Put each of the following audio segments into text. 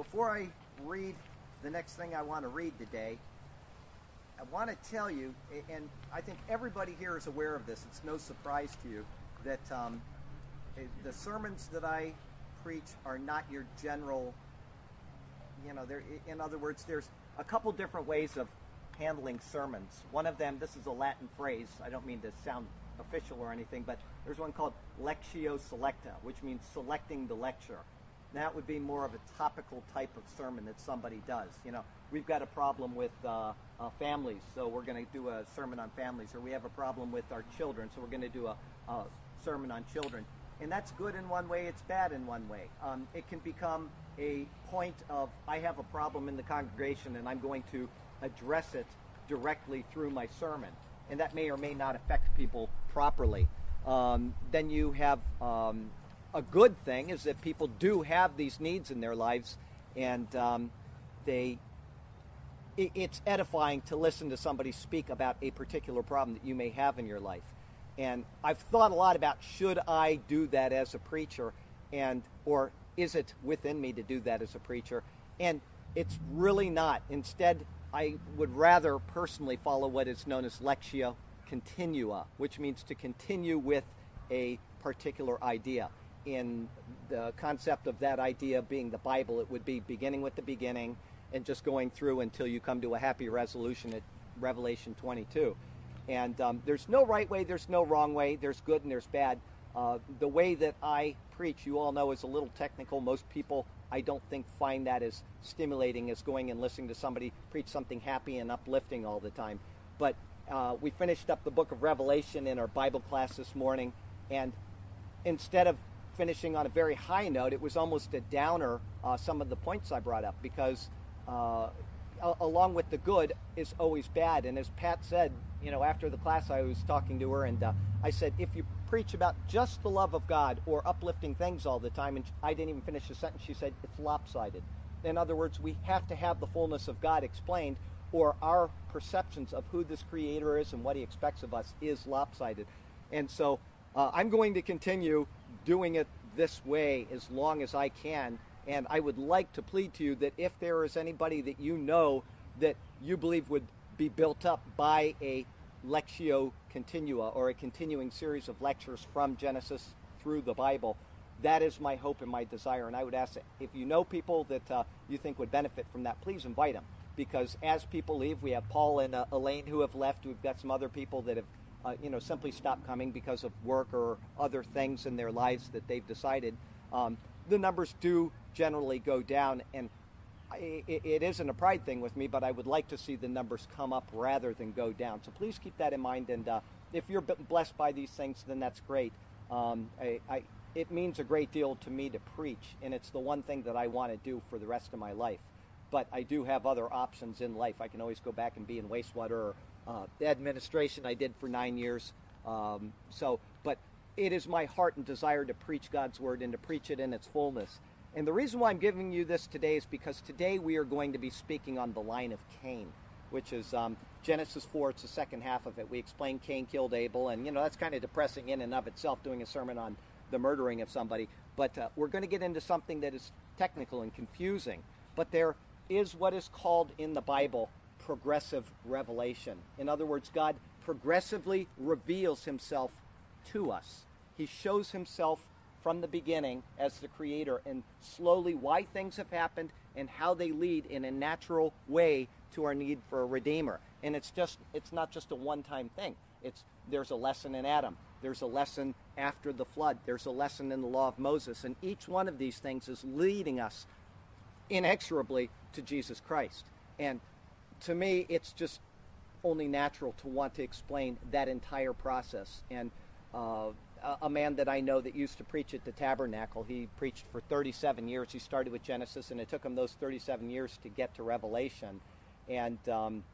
before I read the next thing I want to read today, I want to tell you, and I think everybody here is aware of this, it's no surprise to you, that um, eh, the sermons that I preach are not your general, you know, in other words, there's a couple different ways of handling sermons. One of them, this is a Latin phrase, I don't mean to sound official or anything, but there's one called lectio selecta, which means selecting the lecture. That would be more of a topical type of sermon that somebody does. You know, we've got a problem with uh, uh, families, so we're going to do a sermon on families, or we have a problem with our children, so we're going to do a, a, sermon on children. And that's good in one way, it's bad in one way. Um, it can become a point of, I have a problem in the congregation and I'm going to address it directly through my sermon. And that may or may not affect people properly. Um, then you have um, a good thing is that people do have these needs in their lives, and um, they it, it's edifying to listen to somebody speak about a particular problem that you may have in your life. And I've thought a lot about should I do that as a preacher, and or is it within me to do that as a preacher? And it's really not. Instead, I would rather personally follow what is known as lectio continua, which means to continue with a particular idea in the concept of that idea being the Bible, it would be beginning with the beginning and just going through until you come to a happy resolution at Revelation 22. And um, there's no right way, there's no wrong way, there's good and there's bad. Uh, the way that I preach, you all know, is a little technical. Most people, I don't think, find that as stimulating as going and listening to somebody preach something happy and uplifting all the time. But uh, we finished up the book of Revelation in our Bible class this morning, and instead of finishing on a very high note, it was almost a downer, uh, some of the points I brought up, because uh, along with the good is always bad. And as Pat said, you know, after the class, I was talking to her, and uh, I said, if you preach about just the love of God or uplifting things all the time, and I didn't even finish the sentence, she said, it's lopsided. In other words, we have to have the fullness of God explained, or our perceptions of who this Creator is and what He expects of us is lopsided. And so uh, I'm going to continue doing it this way as long as I can. And I would like to plead to you that if there is anybody that you know that you believe would be built up by a lectio continua or a continuing series of lectures from Genesis through the Bible, that is my hope and my desire. And I would ask that if you know people that uh, you think would benefit from that, please invite them. Because as people leave, we have Paul and uh, Elaine who have left. We've got some other people that have uh, you know, simply stop coming because of work or other things in their lives that they've decided, um, the numbers do generally go down. And I, it, it isn't a pride thing with me, but I would like to see the numbers come up rather than go down. So please keep that in mind. And uh, if you're blessed by these things, then that's great. Um, I, I, it means a great deal to me to preach, and it's the one thing that I want to do for the rest of my life. But I do have other options in life. I can always go back and be in wastewater or uh, administration I did for nine years. Um, so, but it is my heart and desire to preach God's word and to preach it in its fullness. And the reason why I'm giving you this today is because today we are going to be speaking on the line of Cain, which is um, Genesis 4. It's the second half of it. We explain Cain killed Abel, and you know that's kind of depressing in and of itself, doing a sermon on the murdering of somebody. But uh, we're going to get into something that is technical and confusing. But there is what is called in the Bible progressive revelation. In other words, God progressively reveals himself to us. He shows himself from the beginning as the creator and slowly why things have happened and how they lead in a natural way to our need for a redeemer. And it's just it's not just a one-time thing. It's there's a lesson in Adam. There's a lesson after the flood. There's a lesson in the law of Moses. And each one of these things is leading us inexorably to Jesus Christ. And to me, it's just only natural to want to explain that entire process. And uh, a man that I know that used to preach at the tabernacle, he preached for 37 years. He started with Genesis, and it took him those 37 years to get to Revelation. And um,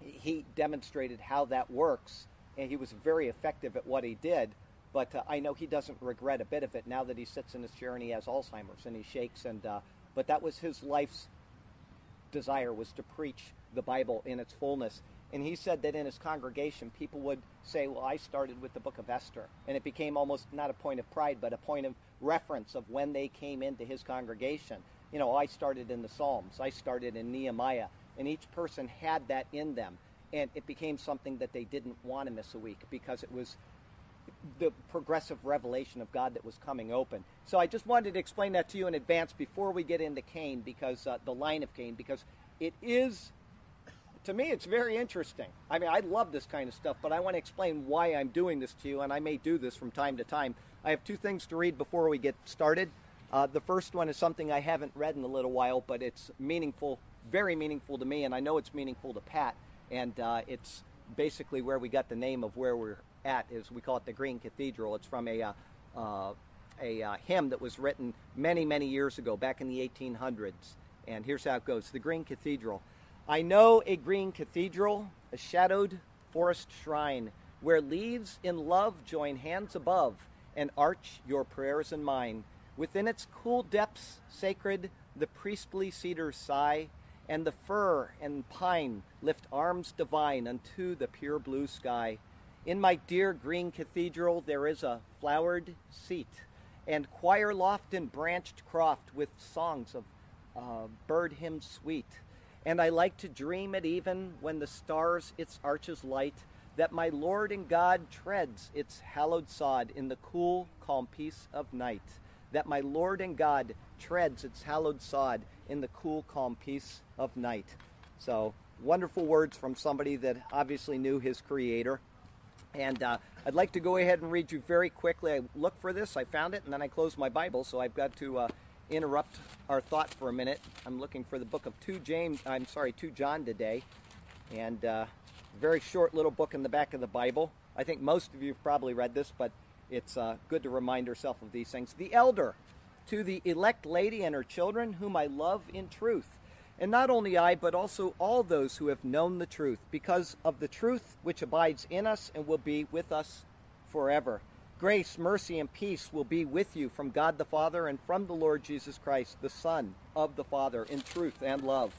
he demonstrated how that works, and he was very effective at what he did. But uh, I know he doesn't regret a bit of it now that he sits in his chair and he has Alzheimer's and he shakes. And uh, but that was his life's desire was to preach the Bible in its fullness. And he said that in his congregation, people would say, Well, I started with the book of Esther. And it became almost not a point of pride, but a point of reference of when they came into his congregation. you know, I started in the Psalms, I started in Nehemiah, and each person had that in them. And it became something that they didn't want to miss a week because it was the progressive revelation of God that was coming open. So I just wanted to explain that to you in advance before we get into Cain, because uh, the line of Cain, because it is, to me, it's very interesting. I mean, I love this kind of stuff, but I want to explain why I'm doing this to you, and I may do this from time to time. I have two things to read before we get started. Uh, the first one is something I haven't read in a little while, but it's meaningful, very meaningful to me, and I know it's meaningful to Pat. And uh, it's basically where we got the name of where we're at is we call it the Green Cathedral. It's from a uh, uh, a uh, hymn that was written many many years ago, back in the 1800s. And here's how it goes: The Green Cathedral. I know a green cathedral, a shadowed forest shrine, where leaves in love join hands above and arch your prayers and mine. Within its cool depths, sacred, the priestly cedars sigh, and the fir and pine lift arms divine unto the pure blue sky. In my dear green cathedral there is a flowered seat, and choir loft and branched croft with songs of uh, bird hymns sweet. And I like to dream at even when the stars its arches light, that my Lord and God treads its hallowed sod in the cool, calm peace of night. That my Lord and God treads its hallowed sod in the cool, calm peace of night. So, wonderful words from somebody that obviously knew his Creator. And uh, I'd like to go ahead and read you very quickly. I looked for this, I found it, and then I closed my Bible, so I've got to uh, interrupt our thought for a minute. I'm looking for the book of 2 James, I'm sorry, 2 John today. And uh, very short little book in the back of the Bible. I think most of you have probably read this, but it's uh, good to remind ourselves of these things. The elder, to the elect lady and her children, whom I love in truth and not only I, but also all those who have known the truth, because of the truth which abides in us and will be with us forever. Grace, mercy, and peace will be with you from God the Father and from the Lord Jesus Christ, the Son of the Father, in truth and love.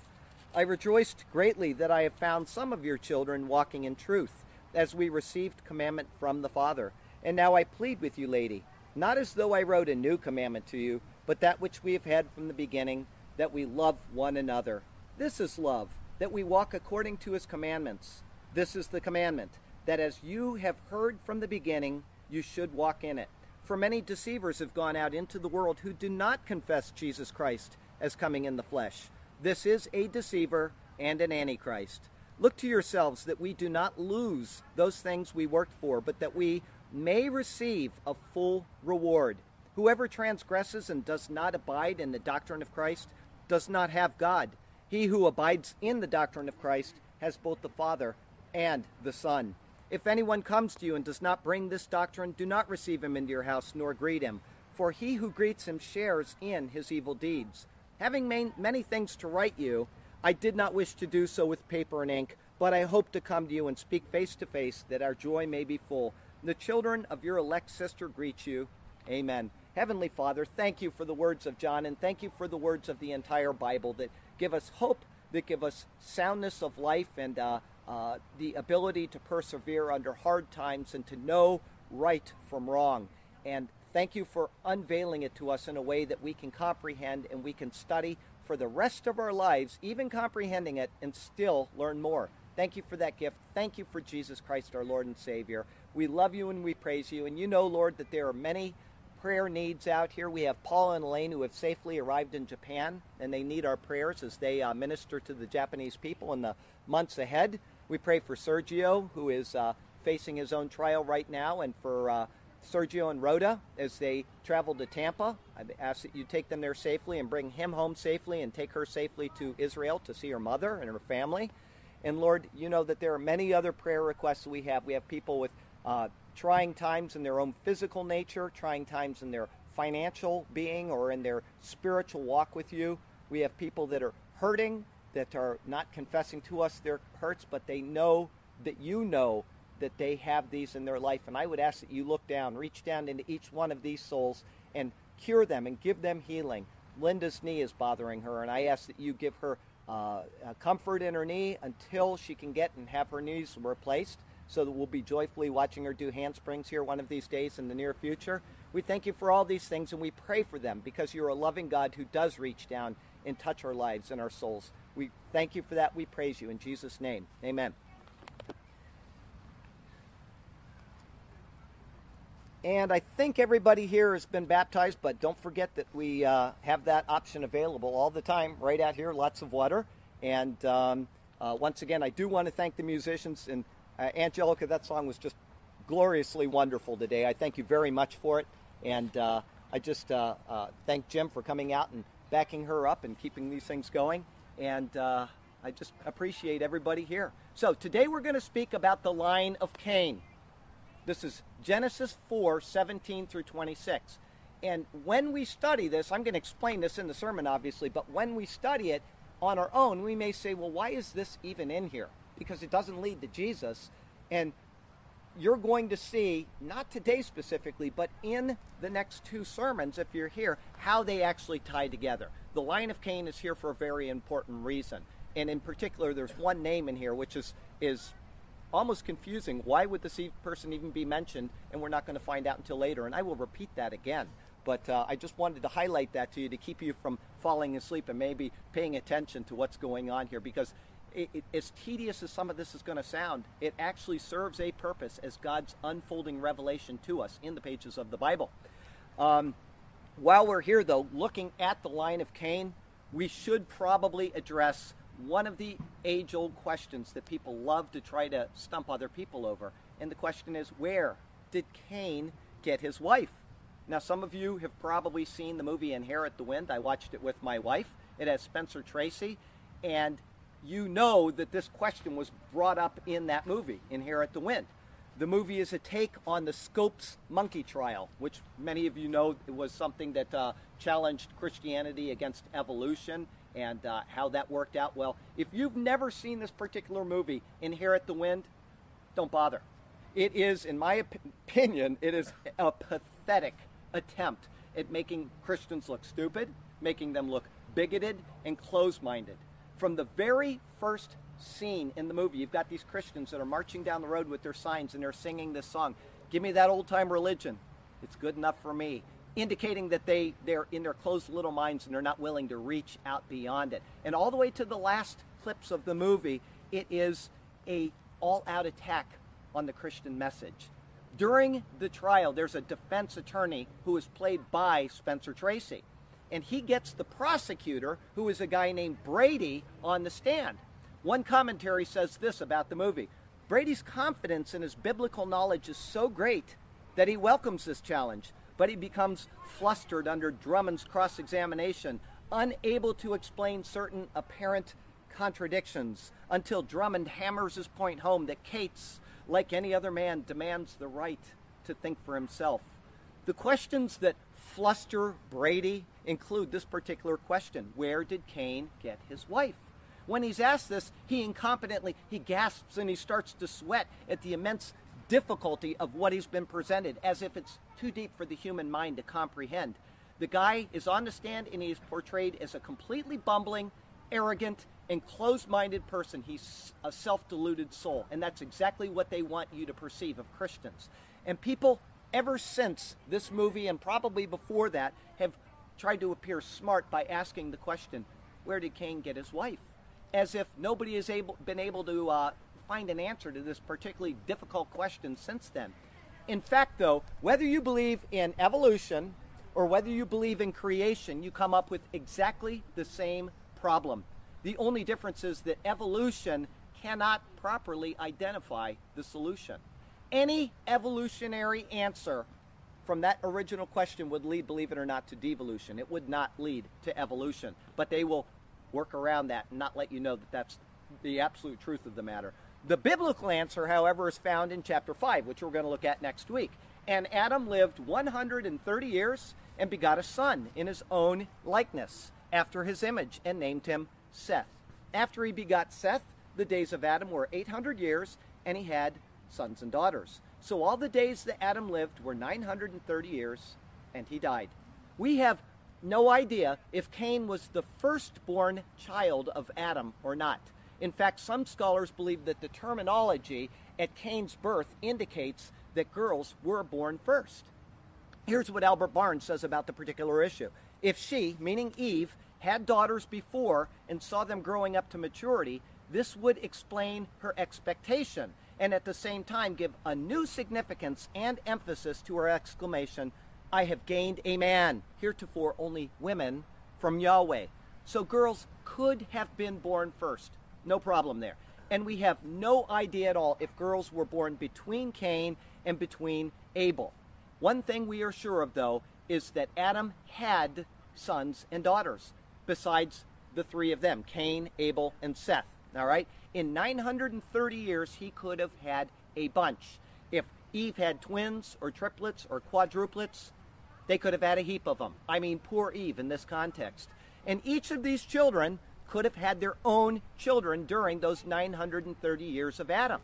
I rejoiced greatly that I have found some of your children walking in truth, as we received commandment from the Father. And now I plead with you, lady, not as though I wrote a new commandment to you, but that which we have had from the beginning that we love one another. This is love, that we walk according to his commandments. This is the commandment, that as you have heard from the beginning, you should walk in it. For many deceivers have gone out into the world who do not confess Jesus Christ as coming in the flesh. This is a deceiver and an antichrist. Look to yourselves that we do not lose those things we worked for, but that we may receive a full reward. Whoever transgresses and does not abide in the doctrine of Christ does not have God. He who abides in the doctrine of Christ has both the Father and the Son. If anyone comes to you and does not bring this doctrine, do not receive him into your house nor greet him, for he who greets him shares in his evil deeds. Having many things to write you, I did not wish to do so with paper and ink, but I hope to come to you and speak face to face, that our joy may be full. The children of your elect sister greet you. Amen. Heavenly Father, thank you for the words of John and thank you for the words of the entire Bible that give us hope, that give us soundness of life and uh, uh, the ability to persevere under hard times and to know right from wrong. And thank you for unveiling it to us in a way that we can comprehend and we can study for the rest of our lives, even comprehending it, and still learn more. Thank you for that gift. Thank you for Jesus Christ, our Lord and Savior. We love you and we praise you. And you know, Lord, that there are many prayer needs out here. We have Paul and Elaine who have safely arrived in Japan, and they need our prayers as they uh, minister to the Japanese people in the months ahead. We pray for Sergio, who is uh, facing his own trial right now, and for uh, Sergio and Rhoda as they travel to Tampa. I ask that you take them there safely and bring him home safely and take her safely to Israel to see her mother and her family. And Lord, you know that there are many other prayer requests we have. We have people with uh, trying times in their own physical nature, trying times in their financial being or in their spiritual walk with you. We have people that are hurting, that are not confessing to us their hurts, but they know that you know that they have these in their life. And I would ask that you look down, reach down into each one of these souls and cure them and give them healing. Linda's knee is bothering her, and I ask that you give her uh, comfort in her knee until she can get and have her knees replaced so that we'll be joyfully watching her do handsprings here one of these days in the near future. We thank you for all these things and we pray for them because you're a loving God who does reach down and touch our lives and our souls. We thank you for that. We praise you in Jesus' name. Amen. And I think everybody here has been baptized, but don't forget that we uh, have that option available all the time right out here. Lots of water. And um, uh, once again, I do want to thank the musicians. And uh, Angelica, that song was just gloriously wonderful today. I thank you very much for it. And uh, I just uh, uh, thank Jim for coming out and backing her up and keeping these things going. And uh, I just appreciate everybody here. So today we're going to speak about the line of Cain. This is Genesis 4 17 through 26. And when we study this, I'm going to explain this in the sermon, obviously, but when we study it on our own, we may say, well, why is this even in here? Because it doesn't lead to Jesus. And you're going to see, not today specifically, but in the next two sermons, if you're here, how they actually tie together. The line of Cain is here for a very important reason. And in particular, there's one name in here which is, is almost confusing. Why would this person even be mentioned? And we're not going to find out until later. And I will repeat that again. But uh, I just wanted to highlight that to you to keep you from falling asleep and maybe paying attention to what's going on here because it, it, as tedious as some of this is going to sound, it actually serves a purpose as God's unfolding revelation to us in the pages of the Bible. Um, while we're here, though, looking at the line of Cain, we should probably address one of the age old questions that people love to try to stump other people over. And the question is where did Cain get his wife? Now, some of you have probably seen the movie Inherit the Wind. I watched it with my wife. It has Spencer Tracy. And you know that this question was brought up in that movie, Inherit the Wind. The movie is a take on the Scopes monkey trial, which many of you know was something that uh, challenged Christianity against evolution and uh, how that worked out. Well, if you've never seen this particular movie, Inherit the Wind, don't bother. It is, in my op- opinion, it is a pathetic attempt at making Christians look stupid, making them look bigoted and close minded. From the very first scene in the movie, you've got these Christians that are marching down the road with their signs and they're singing this song Give me that old time religion. It's good enough for me indicating that they, they're in their closed little minds and they're not willing to reach out beyond it. And all the way to the last clips of the movie, it is a all-out attack on the Christian message. During the trial, there's a defense attorney who is played by Spencer Tracy. And he gets the prosecutor, who is a guy named Brady, on the stand. One commentary says this about the movie Brady's confidence in his biblical knowledge is so great that he welcomes this challenge but he becomes flustered under Drummond's cross examination, unable to explain certain apparent contradictions until Drummond hammers his point home that Cates, like any other man, demands the right to think for himself. The questions that fluster Brady include this particular question Where did Cain get his wife? When he's asked this, he incompetently he gasps and he starts to sweat at the immense difficulty of what he's been presented, as if it's too deep for the human mind to comprehend. The guy is on the stand and he is portrayed as a completely bumbling, arrogant, and closed minded person. He's a self deluded soul. And that's exactly what they want you to perceive of Christians. And people, ever since this movie and probably before that, have tried to appear smart by asking the question where did Cain get his wife? As if nobody has able, been able to uh, find an answer to this particularly difficult question since then. In fact, though, whether you believe in evolution or whether you believe in creation, you come up with exactly the same problem. The only difference is that evolution cannot properly identify the solution. Any evolutionary answer from that original question would lead, believe it or not, to devolution. It would not lead to evolution. But they will work around that and not let you know that that's the absolute truth of the matter. The biblical answer, however, is found in chapter 5, which we're going to look at next week. And Adam lived 130 years and begot a son in his own likeness, after his image, and named him Seth. After he begot Seth, the days of Adam were 800 years, and he had sons and daughters. So all the days that Adam lived were 930 years, and he died. We have no idea if Cain was the firstborn child of Adam or not. In fact, some scholars believe that the terminology at Cain's birth indicates that girls were born first. Here's what Albert Barnes says about the particular issue. If she, meaning Eve, had daughters before and saw them growing up to maturity, this would explain her expectation and at the same time give a new significance and emphasis to her exclamation, I have gained a man, heretofore only women, from Yahweh. So girls could have been born first. No problem there. And we have no idea at all if girls were born between Cain and between Abel. One thing we are sure of, though, is that Adam had sons and daughters besides the three of them Cain, Abel, and Seth. All right? In 930 years, he could have had a bunch. If Eve had twins or triplets or quadruplets, they could have had a heap of them. I mean, poor Eve in this context. And each of these children could have had their own children during those 930 years of Adam.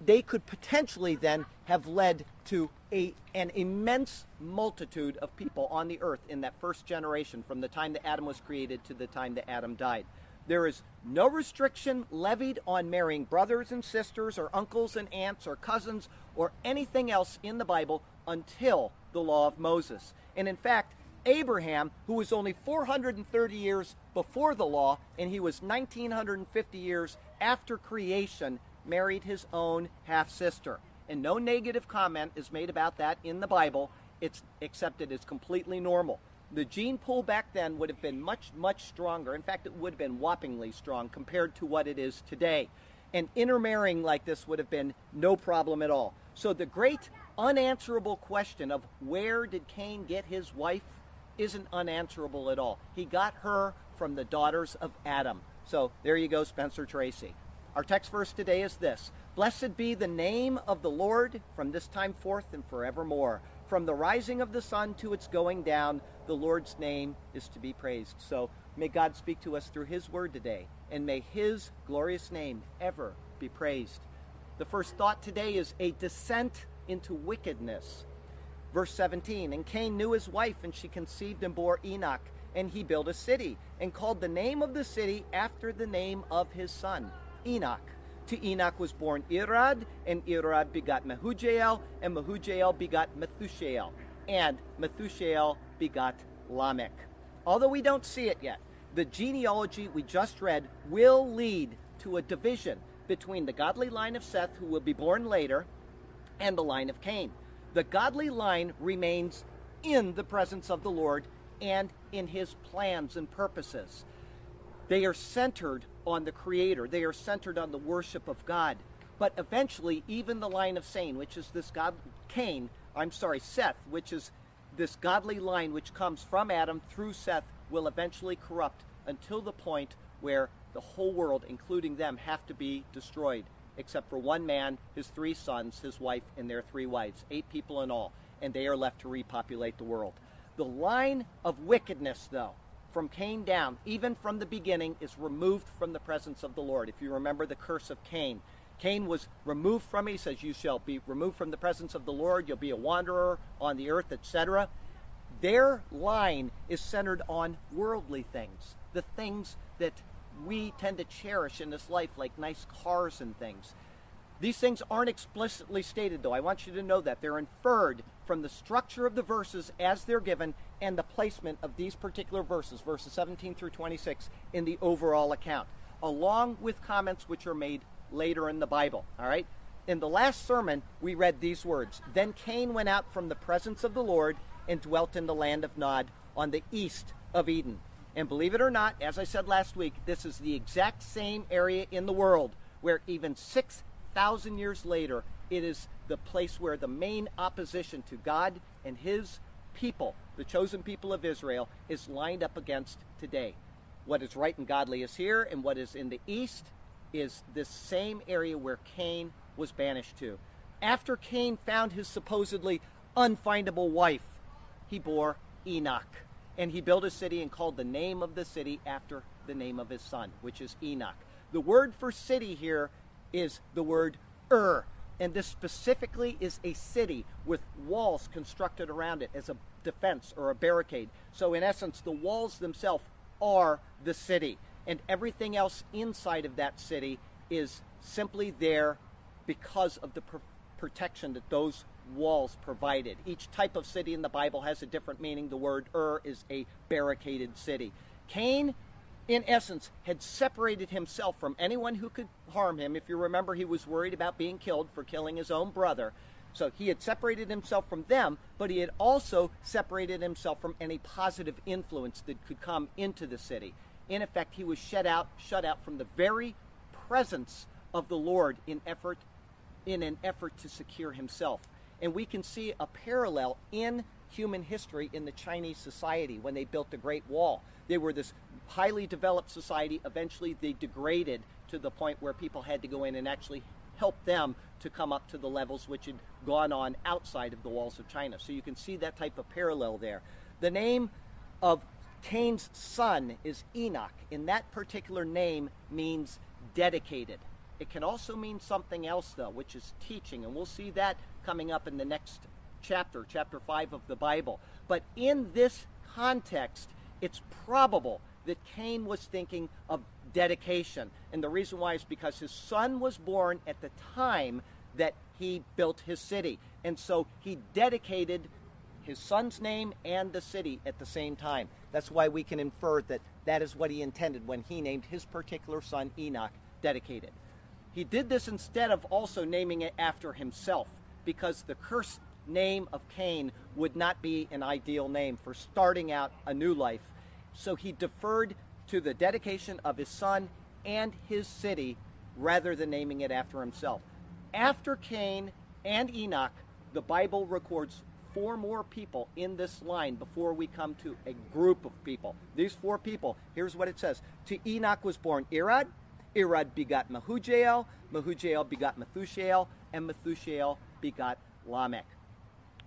They could potentially then have led to a, an immense multitude of people on the earth in that first generation from the time that Adam was created to the time that Adam died. There is no restriction levied on marrying brothers and sisters or uncles and aunts or cousins or anything else in the Bible until the law of Moses. And in fact, Abraham, who was only 430 years before the law and he was 1950 years after creation, married his own half sister. And no negative comment is made about that in the Bible. It's accepted as completely normal. The gene pool back then would have been much, much stronger. In fact, it would have been whoppingly strong compared to what it is today. And intermarrying like this would have been no problem at all. So the great unanswerable question of where did Cain get his wife isn't unanswerable at all. He got her from the daughters of Adam. So there you go, Spencer Tracy. Our text verse today is this Blessed be the name of the Lord from this time forth and forevermore. From the rising of the sun to its going down, the Lord's name is to be praised. So may God speak to us through His word today, and may His glorious name ever be praised. The first thought today is a descent into wickedness. Verse 17 And Cain knew his wife, and she conceived and bore Enoch. And he built a city, and called the name of the city after the name of his son, Enoch. To Enoch was born Irad, and Irad begot Mehujael, and Mehujael begot Methushael, and Methushael begot Lamech. Although we don't see it yet, the genealogy we just read will lead to a division between the godly line of Seth, who will be born later, and the line of Cain. The godly line remains in the presence of the Lord and in his plans and purposes. They are centered on the Creator, they are centered on the worship of God. But eventually, even the line of Cain, which is this God, Cain, I'm sorry, Seth, which is this godly line which comes from Adam through Seth, will eventually corrupt until the point where the whole world, including them, have to be destroyed, except for one man, his three sons, his wife, and their three wives, eight people in all, and they are left to repopulate the world. The line of wickedness, though, from Cain down, even from the beginning, is removed from the presence of the Lord. If you remember the curse of Cain, Cain was removed from me, he says, You shall be removed from the presence of the Lord, you'll be a wanderer on the earth, etc. Their line is centered on worldly things, the things that we tend to cherish in this life, like nice cars and things. These things aren't explicitly stated, though. I want you to know that. They're inferred from the structure of the verses as they're given and the placement of these particular verses, verses 17 through 26, in the overall account, along with comments which are made later in the Bible. All right? In the last sermon, we read these words Then Cain went out from the presence of the Lord and dwelt in the land of Nod on the east of Eden. And believe it or not, as I said last week, this is the exact same area in the world where even 6,000 years later, it is the place where the main opposition to God and His people, the chosen people of Israel, is lined up against today. What is right and godly is here, and what is in the east is this same area where Cain was banished to. After Cain found his supposedly unfindable wife, he bore Enoch. And he built a city and called the name of the city after the name of his son, which is Enoch. The word for city here is the word Ur. And this specifically is a city with walls constructed around it as a defense or a barricade. So, in essence, the walls themselves are the city. And everything else inside of that city is simply there because of the pr- protection that those walls provided. Each type of city in the Bible has a different meaning. The word Ur is a barricaded city. Cain, in essence, had separated himself from anyone who could harm him. If you remember, he was worried about being killed for killing his own brother. So he had separated himself from them, but he had also separated himself from any positive influence that could come into the city. In effect, he was shut out, shut out from the very presence of the Lord in effort in an effort to secure himself. And we can see a parallel in human history in the Chinese society when they built the Great Wall. They were this highly developed society. Eventually, they degraded to the point where people had to go in and actually help them to come up to the levels which had gone on outside of the walls of China. So you can see that type of parallel there. The name of Cain's son is Enoch, and that particular name means dedicated. It can also mean something else, though, which is teaching, and we'll see that coming up in the next chapter, chapter 5 of the Bible. But in this context, it's probable that Cain was thinking of dedication. And the reason why is because his son was born at the time that he built his city. And so he dedicated his son's name and the city at the same time. That's why we can infer that that is what he intended when he named his particular son Enoch dedicated. He did this instead of also naming it after himself because the cursed name of Cain would not be an ideal name for starting out a new life. So he deferred to the dedication of his son and his city rather than naming it after himself. After Cain and Enoch, the Bible records four more people in this line before we come to a group of people. These four people, here's what it says To Enoch was born Irad, Irad begot Mehujael, Mehujael begot Methushael, and Methushael begot Lamech.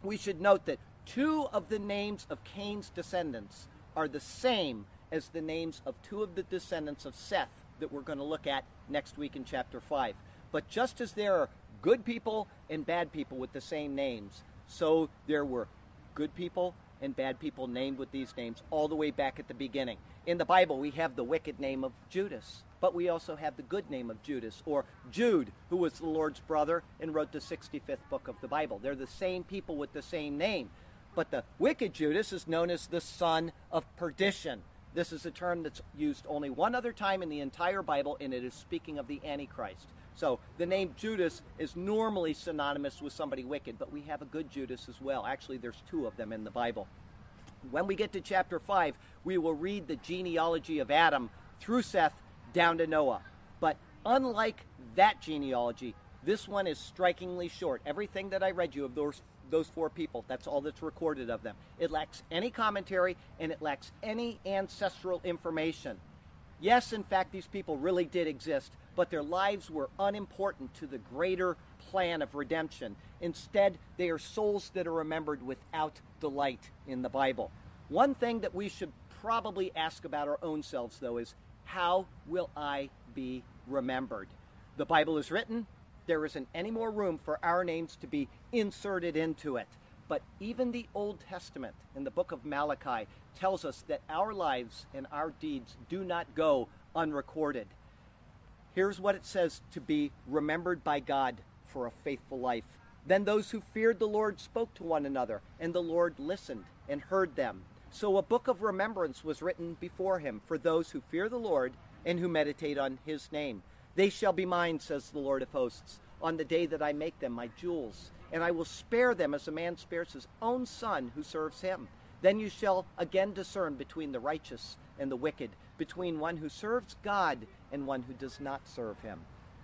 We should note that two of the names of Cain's descendants are the same as the names of two of the descendants of Seth that we're going to look at next week in chapter 5. But just as there are good people and bad people with the same names, so there were good people and bad people named with these names all the way back at the beginning. In the Bible, we have the wicked name of Judas, but we also have the good name of Judas, or Jude, who was the Lord's brother and wrote the 65th book of the Bible. They're the same people with the same name. But the wicked Judas is known as the son of perdition. This is a term that's used only one other time in the entire Bible, and it is speaking of the Antichrist. So the name Judas is normally synonymous with somebody wicked, but we have a good Judas as well. Actually, there's two of them in the Bible. When we get to chapter 5, we will read the genealogy of Adam through Seth down to Noah. But unlike that genealogy, this one is strikingly short. Everything that I read you of those those four people. That's all that's recorded of them. It lacks any commentary and it lacks any ancestral information. Yes, in fact, these people really did exist, but their lives were unimportant to the greater plan of redemption. Instead, they are souls that are remembered without delight in the Bible. One thing that we should probably ask about our own selves, though, is how will I be remembered? The Bible is written, there isn't any more room for our names to be inserted into it. But even the Old Testament in the book of Malachi tells us that our lives and our deeds do not go unrecorded. Here's what it says to be remembered by God for a faithful life. Then those who feared the Lord spoke to one another, and the Lord listened and heard them. So a book of remembrance was written before him for those who fear the Lord and who meditate on his name. They shall be mine, says the Lord of hosts, on the day that I make them my jewels, and I will spare them as a man spares his own son who serves him. Then you shall again discern between the righteous and the wicked, between one who serves God and one who does not serve him.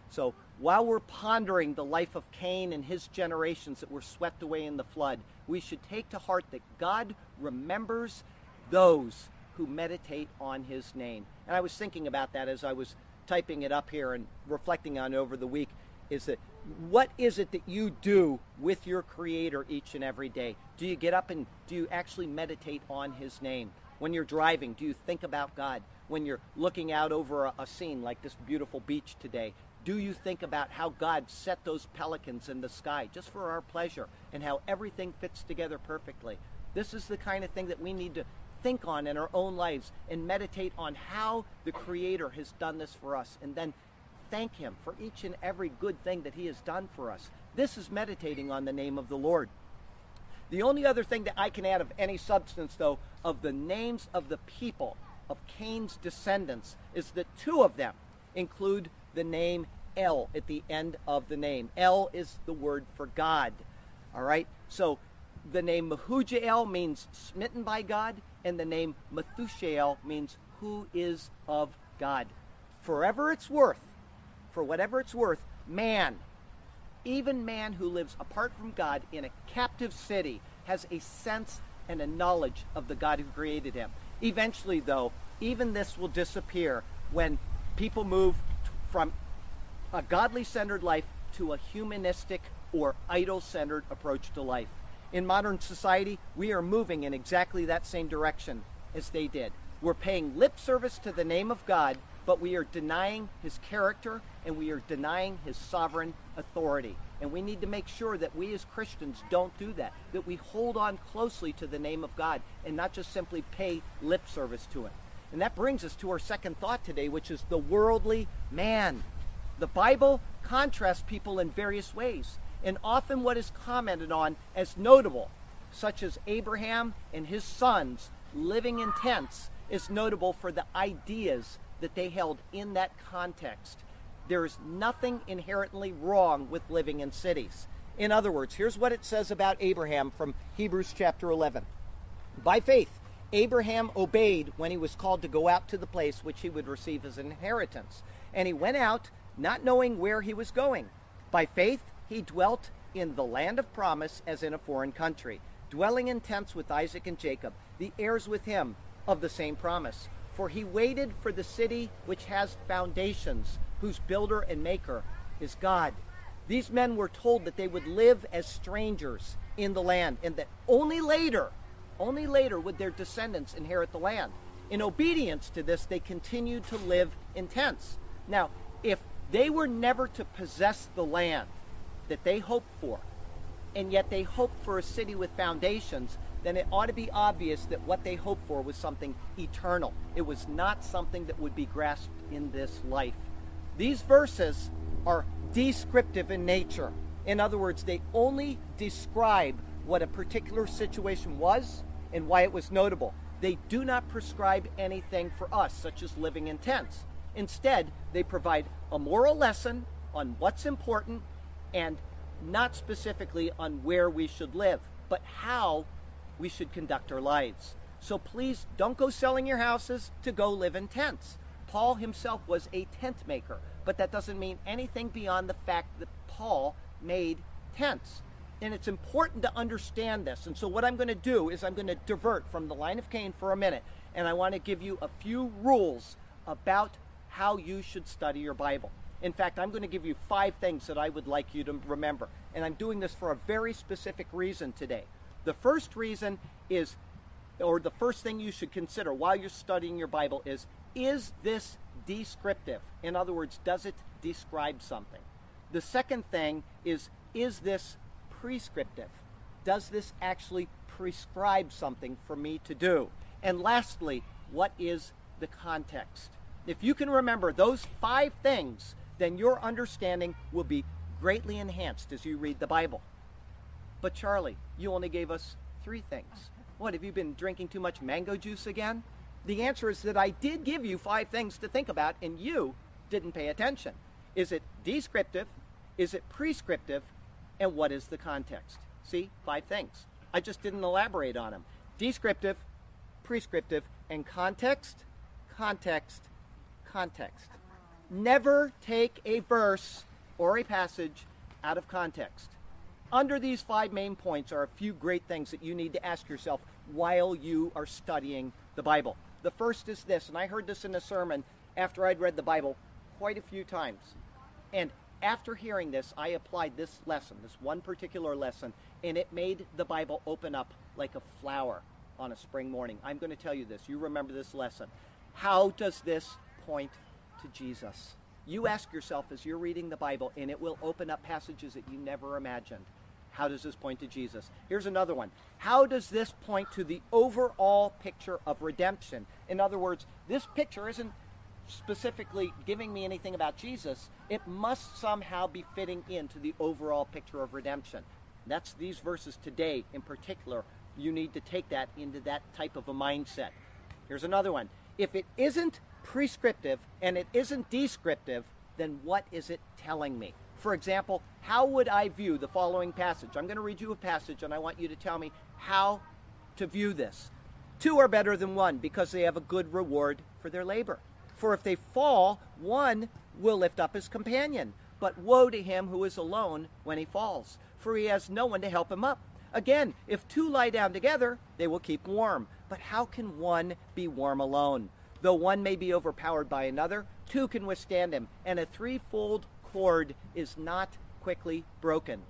So while we're pondering the life of Cain and his generations that were swept away in the flood, we should take to heart that God remembers those who meditate on his name. And I was thinking about that as I was typing it up here and reflecting on over the week is that what is it that you do with your creator each and every day? Do you get up and do you actually meditate on his name? When you're driving, do you think about God? When you're looking out over a, a scene like this beautiful beach today, do you think about how God set those pelicans in the sky just for our pleasure and how everything fits together perfectly? This is the kind of thing that we need to think on in our own lives and meditate on how the Creator has done this for us and then thank Him for each and every good thing that He has done for us. This is meditating on the name of the Lord. The only other thing that I can add of any substance, though, of the names of the people of Cain's descendants is that two of them include the name El at the end of the name. El is the word for God. All right? So the name Mehujael means smitten by God, and the name Methushael means who is of God. Forever it's worth, for whatever it's worth, man, even man who lives apart from God in a captive city, has a sense and a knowledge of the God who created him. Eventually, though, even this will disappear when people move from a godly centered life to a humanistic or idol centered approach to life. In modern society, we are moving in exactly that same direction as they did. We're paying lip service to the name of God, but we are denying his character and we are denying his sovereign authority. And we need to make sure that we as Christians don't do that, that we hold on closely to the name of God and not just simply pay lip service to it. And that brings us to our second thought today, which is the worldly man. The Bible contrasts people in various ways, and often what is commented on as notable, such as Abraham and his sons living in tents, is notable for the ideas that they held in that context. There is nothing inherently wrong with living in cities. In other words, here's what it says about Abraham from Hebrews chapter 11. By faith, Abraham obeyed when he was called to go out to the place which he would receive as an inheritance. And he went out not knowing where he was going. By faith, he dwelt in the land of promise as in a foreign country, dwelling in tents with Isaac and Jacob, the heirs with him of the same promise. For he waited for the city which has foundations, whose builder and maker is God. These men were told that they would live as strangers in the land, and that only later, only later would their descendants inherit the land. In obedience to this, they continued to live in tents. Now, if they were never to possess the land that they hoped for, and yet they hoped for a city with foundations, then it ought to be obvious that what they hoped for was something eternal. It was not something that would be grasped in this life. These verses are descriptive in nature. In other words, they only describe what a particular situation was and why it was notable. They do not prescribe anything for us, such as living in tents. Instead, they provide a moral lesson on what's important and not specifically on where we should live, but how we should conduct our lives. So please don't go selling your houses to go live in tents. Paul himself was a tent maker, but that doesn't mean anything beyond the fact that Paul made tents. And it's important to understand this. And so, what I'm going to do is I'm going to divert from the line of Cain for a minute, and I want to give you a few rules about how you should study your Bible. In fact, I'm going to give you five things that I would like you to remember. And I'm doing this for a very specific reason today. The first reason is, or the first thing you should consider while you're studying your Bible is is this descriptive? In other words, does it describe something? The second thing is is this prescriptive? Does this actually prescribe something for me to do? And lastly, what is the context? If you can remember those five things, then your understanding will be greatly enhanced as you read the Bible. But Charlie, you only gave us three things. What, have you been drinking too much mango juice again? The answer is that I did give you five things to think about, and you didn't pay attention. Is it descriptive? Is it prescriptive? And what is the context? See, five things. I just didn't elaborate on them. Descriptive, prescriptive, and context, context, context. Never take a verse or a passage out of context. Under these five main points are a few great things that you need to ask yourself while you are studying the Bible. The first is this, and I heard this in a sermon after I'd read the Bible quite a few times. And after hearing this, I applied this lesson, this one particular lesson, and it made the Bible open up like a flower on a spring morning. I'm going to tell you this. You remember this lesson. How does this point to Jesus? You ask yourself as you're reading the Bible, and it will open up passages that you never imagined. How does this point to Jesus? Here's another one. How does this point to the overall picture of redemption? In other words, this picture isn't specifically giving me anything about Jesus. It must somehow be fitting into the overall picture of redemption. That's these verses today in particular. You need to take that into that type of a mindset. Here's another one. if it isn't prescriptive and it isn't descriptive, then what is it telling me? For example, how would I view the following passage? I'm going to read you a passage and I want you to tell me how to view this. Two are better than one because they have a good reward for their labor. For if they fall, one will lift up his companion. But woe to him who is alone when he falls, for he has no one to help him up. Again, if two lie down together, they will keep warm. But how can one be warm alone? Though one may be overpowered by another, two can withstand him, and a threefold cord is not quickly broken.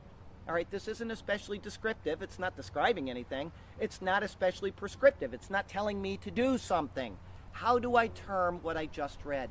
All right, this isn't especially descriptive. It's not describing anything. It's not especially prescriptive. It's not telling me to do something. How do I term what I just read?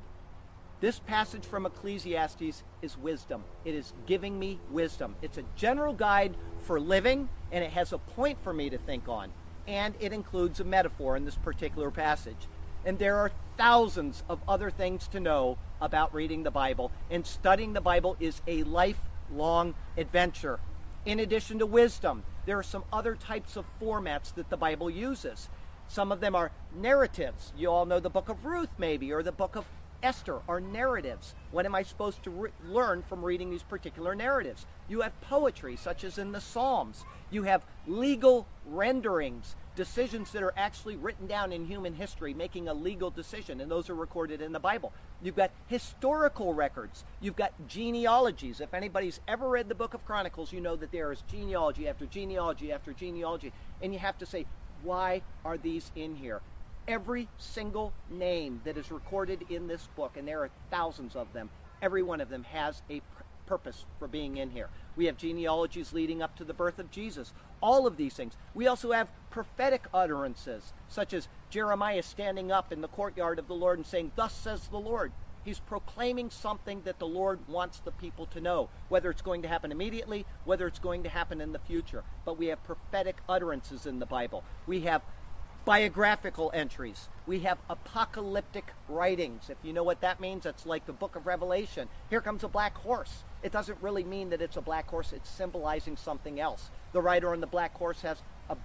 This passage from Ecclesiastes is wisdom. It is giving me wisdom. It's a general guide for living, and it has a point for me to think on. And it includes a metaphor in this particular passage. And there are thousands of other things to know about reading the Bible, and studying the Bible is a lifelong adventure. In addition to wisdom, there are some other types of formats that the Bible uses. Some of them are narratives. You all know the book of Ruth, maybe, or the book of Esther are narratives. What am I supposed to re- learn from reading these particular narratives? You have poetry, such as in the Psalms. You have legal renderings decisions that are actually written down in human history, making a legal decision, and those are recorded in the Bible. You've got historical records. You've got genealogies. If anybody's ever read the book of Chronicles, you know that there is genealogy after genealogy after genealogy, and you have to say, why are these in here? Every single name that is recorded in this book, and there are thousands of them, every one of them has a purpose for being in here. We have genealogies leading up to the birth of Jesus. All of these things. We also have prophetic utterances, such as Jeremiah standing up in the courtyard of the Lord and saying, Thus says the Lord. He's proclaiming something that the Lord wants the people to know, whether it's going to happen immediately, whether it's going to happen in the future. But we have prophetic utterances in the Bible. We have biographical entries. We have apocalyptic writings. If you know what that means, it's like the book of Revelation. Here comes a black horse. It doesn't really mean that it's a black horse, it's symbolizing something else. The rider on the black horse has a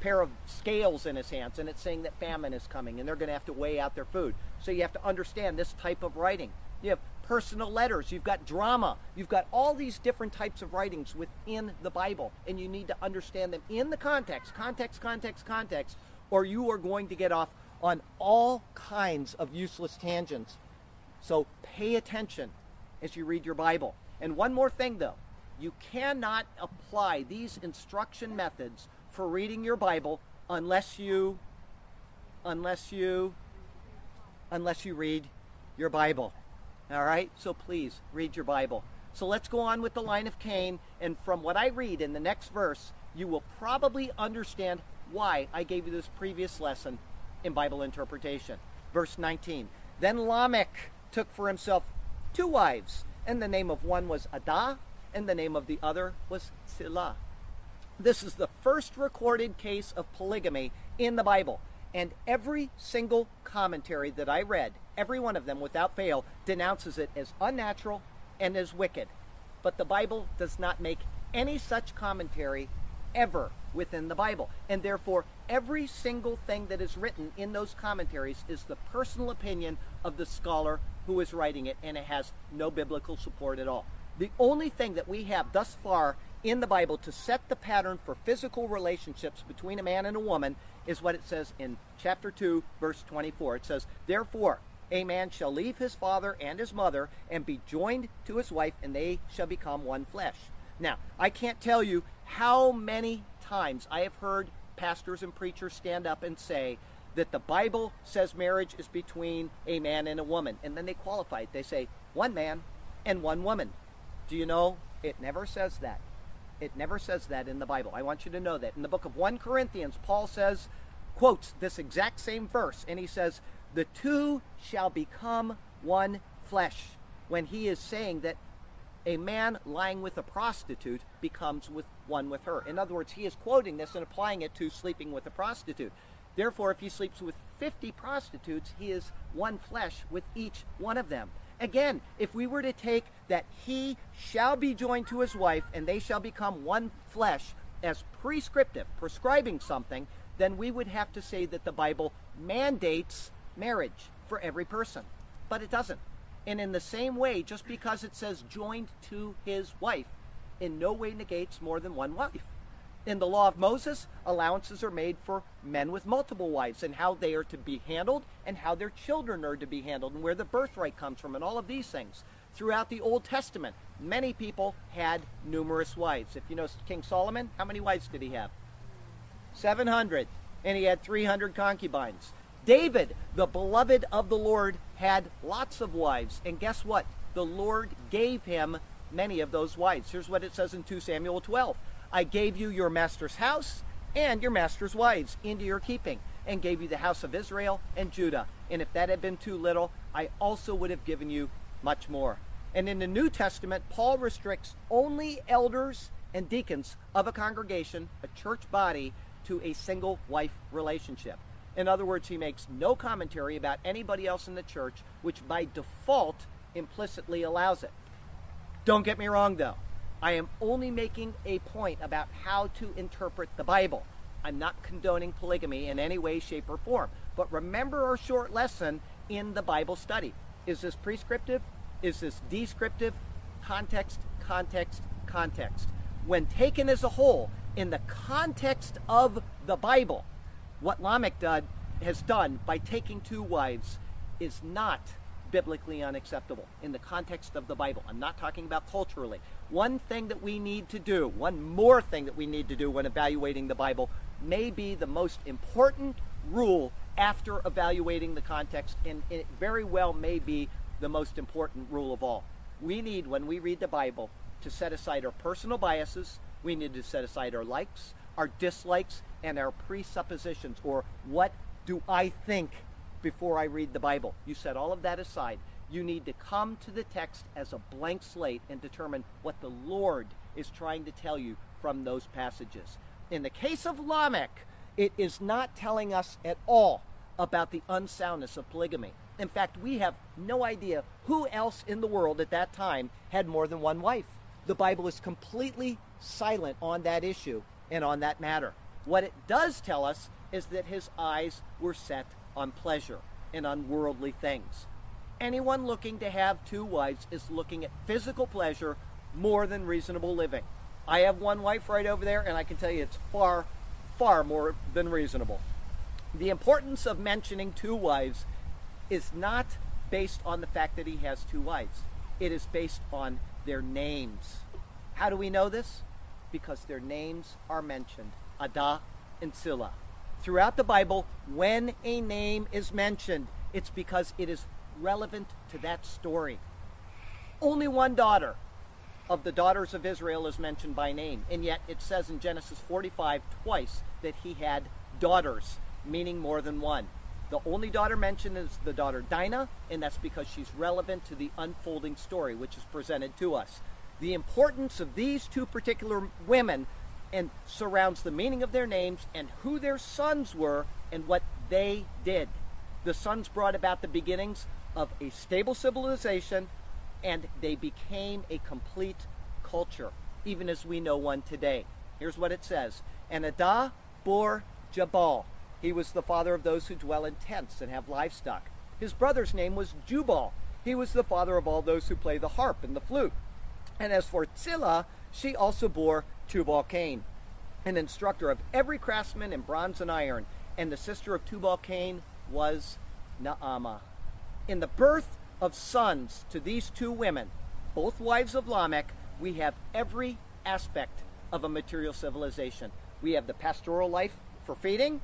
pair of scales in his hands, and it's saying that famine is coming and they're going to have to weigh out their food. So you have to understand this type of writing. You have personal letters, you've got drama, you've got all these different types of writings within the Bible, and you need to understand them in the context, context, context, context, or you are going to get off on all kinds of useless tangents. So pay attention as you read your Bible. And one more thing, though you cannot apply these instruction methods for reading your Bible unless you unless you unless you read your Bible. All right? So please read your Bible. So let's go on with the line of Cain and from what I read in the next verse, you will probably understand why I gave you this previous lesson in Bible interpretation. Verse 19 Then Lamech took for himself two wives, and the name of one was Ada, and the name of the other was Zillah. This is the first recorded case of polygamy in the Bible. And every single commentary that I read, every one of them without fail, denounces it as unnatural and as wicked. But the Bible does not make any such commentary ever within the Bible. And therefore, every single thing that is written in those commentaries is the personal opinion of the scholar who is writing it, and it has no biblical support at all. The only thing that we have thus far in the Bible to set the pattern for physical relationships between a man and a woman is what it says in chapter 2, verse 24. It says, Therefore, a man shall leave his father and his mother and be joined to his wife, and they shall become one flesh. Now, I can't tell you how many times I have heard pastors and preachers stand up and say that the Bible says marriage is between a man and a woman. And then they qualify it. They say one man and one woman. Do you know? It never says that. It never says that in the Bible. I want you to know that. In the book of 1 Corinthians, Paul says, quotes this exact same verse, and he says, The two shall become one flesh. When he is saying that a man lying with a prostitute becomes with one with her. In other words, he is quoting this and applying it to sleeping with a prostitute. Therefore, if he sleeps with 50 prostitutes, he is one flesh with each one of them. Again, if we were to take that he shall be joined to his wife and they shall become one flesh as prescriptive, prescribing something, then we would have to say that the Bible mandates marriage for every person, but it doesn't. And in the same way, just because it says joined to his wife, in no way negates more than one wife. In the law of Moses, allowances are made for men with multiple wives and how they are to be handled and how their children are to be handled and where the birthright comes from and all of these things. Throughout the Old Testament, many people had numerous wives. If you know King Solomon, how many wives did he have? 700. And he had 300 concubines. David, the beloved of the Lord, had lots of wives. And guess what? The Lord gave him many of those wives. Here's what it says in 2 Samuel 12 I gave you your master's house and your master's wives into your keeping, and gave you the house of Israel and Judah. And if that had been too little, I also would have given you much more. And in the New Testament, Paul restricts only elders and deacons of a congregation, a church body, to a single wife relationship. In other words, he makes no commentary about anybody else in the church, which by default implicitly allows it. Don't get me wrong, though. I am only making a point about how to interpret the Bible. I'm not condoning polygamy in any way, shape, or form. But remember our short lesson in the Bible study. Is this prescriptive? Is this descriptive? Context, context, context. When taken as a whole, in the context of the Bible, what Lamech did, has done by taking two wives is not biblically unacceptable in the context of the Bible. I'm not talking about culturally. One thing that we need to do, one more thing that we need to do when evaluating the Bible, may be the most important rule after evaluating the context, and it very well may be the most important rule of all. We need, when we read the Bible, to set aside our personal biases, we need to set aside our likes, our dislikes, and our presuppositions, or what do I think before I read the Bible. You set all of that aside. You need to come to the text as a blank slate and determine what the Lord is trying to tell you from those passages. In the case of Lamech, it is not telling us at all about the unsoundness of polygamy. In fact, we have no idea who else in the world at that time had more than one wife. The Bible is completely silent on that issue and on that matter. What it does tell us is that his eyes were set on pleasure and on worldly things. Anyone looking to have two wives is looking at physical pleasure more than reasonable living. I have one wife right over there, and I can tell you it's far, far more than reasonable. The importance of mentioning two wives is not based on the fact that he has two wives, it is based on their names. How do we know this? Because their names are mentioned Ada and Zillah. throughout the Bible, when a name is mentioned, it's because it is relevant to that story. Only one daughter of the daughters of Israel is mentioned by name, and yet it says in Genesis 45 twice that he had daughters, meaning more than one. The only daughter mentioned is the daughter Dinah, and that's because she's relevant to the unfolding story which is presented to us. The importance of these two particular women and surrounds the meaning of their names and who their sons were and what they did. The sons brought about the beginnings of a stable civilization and they became a complete culture, even as we know one today. Here's what it says And Adah bore Jabal. He was the father of those who dwell in tents and have livestock. His brother's name was Jubal. He was the father of all those who play the harp and the flute. And as for Zillah, she also bore Tubal Cain, an instructor of every craftsman in bronze and iron, and the sister of Tubal Cain was Naamah. In the birth of sons to these two women, both wives of Lamech, we have every aspect of a material civilization. We have the pastoral life for feeding,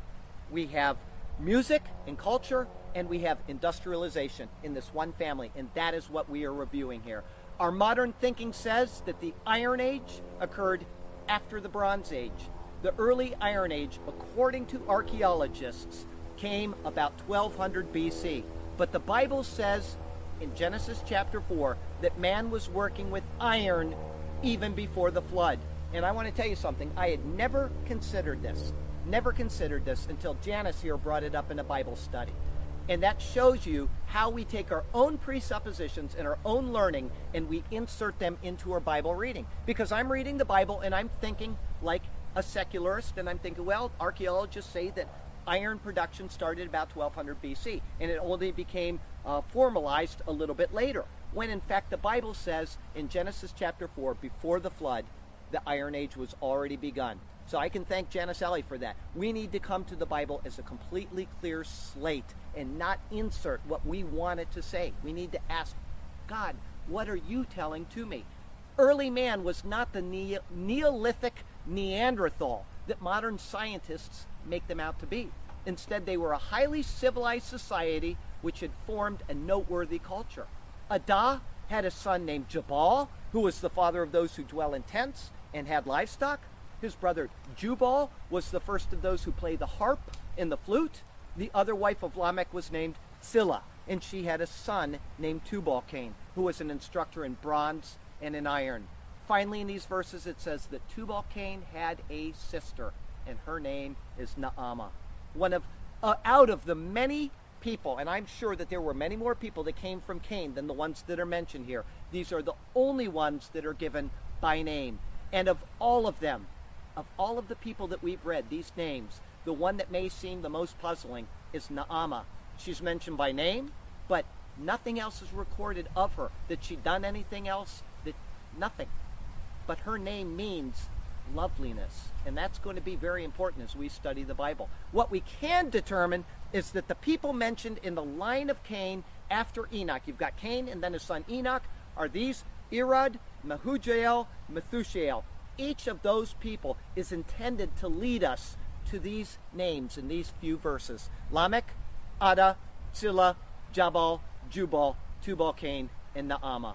we have music and culture, and we have industrialization in this one family, and that is what we are reviewing here. Our modern thinking says that the Iron Age occurred after the Bronze Age. The early Iron Age, according to archaeologists, came about 1200 BC. But the Bible says in Genesis chapter 4 that man was working with iron even before the flood. And I want to tell you something. I had never considered this, never considered this until Janice here brought it up in a Bible study. And that shows you how we take our own presuppositions and our own learning and we insert them into our Bible reading. Because I'm reading the Bible and I'm thinking like a secularist, and I'm thinking, well, archaeologists say that iron production started about 1200 BC, and it only became uh, formalized a little bit later. When in fact the Bible says in Genesis chapter 4, before the flood, the Iron Age was already begun. So I can thank Janice Ellie for that. We need to come to the Bible as a completely clear slate and not insert what we want it to say. We need to ask, God, what are you telling to me? Early man was not the ne- Neolithic Neanderthal that modern scientists make them out to be. Instead, they were a highly civilized society which had formed a noteworthy culture. Adah had a son named Jabal, who was the father of those who dwell in tents and had livestock. His brother Jubal was the first of those who play the harp and the flute. The other wife of Lamech was named Zillah, and she had a son named Tubal Cain, who was an instructor in bronze and in iron. Finally, in these verses, it says that Tubal Cain had a sister, and her name is Naamah. One of uh, out of the many people, and I'm sure that there were many more people that came from Cain than the ones that are mentioned here. These are the only ones that are given by name. And of all of them, of all of the people that we've read, these names, the one that may seem the most puzzling is Naamah. She's mentioned by name, but nothing else is recorded of her. That she'd done anything else? That nothing. But her name means loveliness. And that's going to be very important as we study the Bible. What we can determine is that the people mentioned in the line of Cain after Enoch, you've got Cain and then his son Enoch, are these Irad, Mehujael, Methushael. Each of those people is intended to lead us to these names in these few verses Lamech, Ada, Zillah, Jabal, Jubal, Tubal Cain, and Naamah.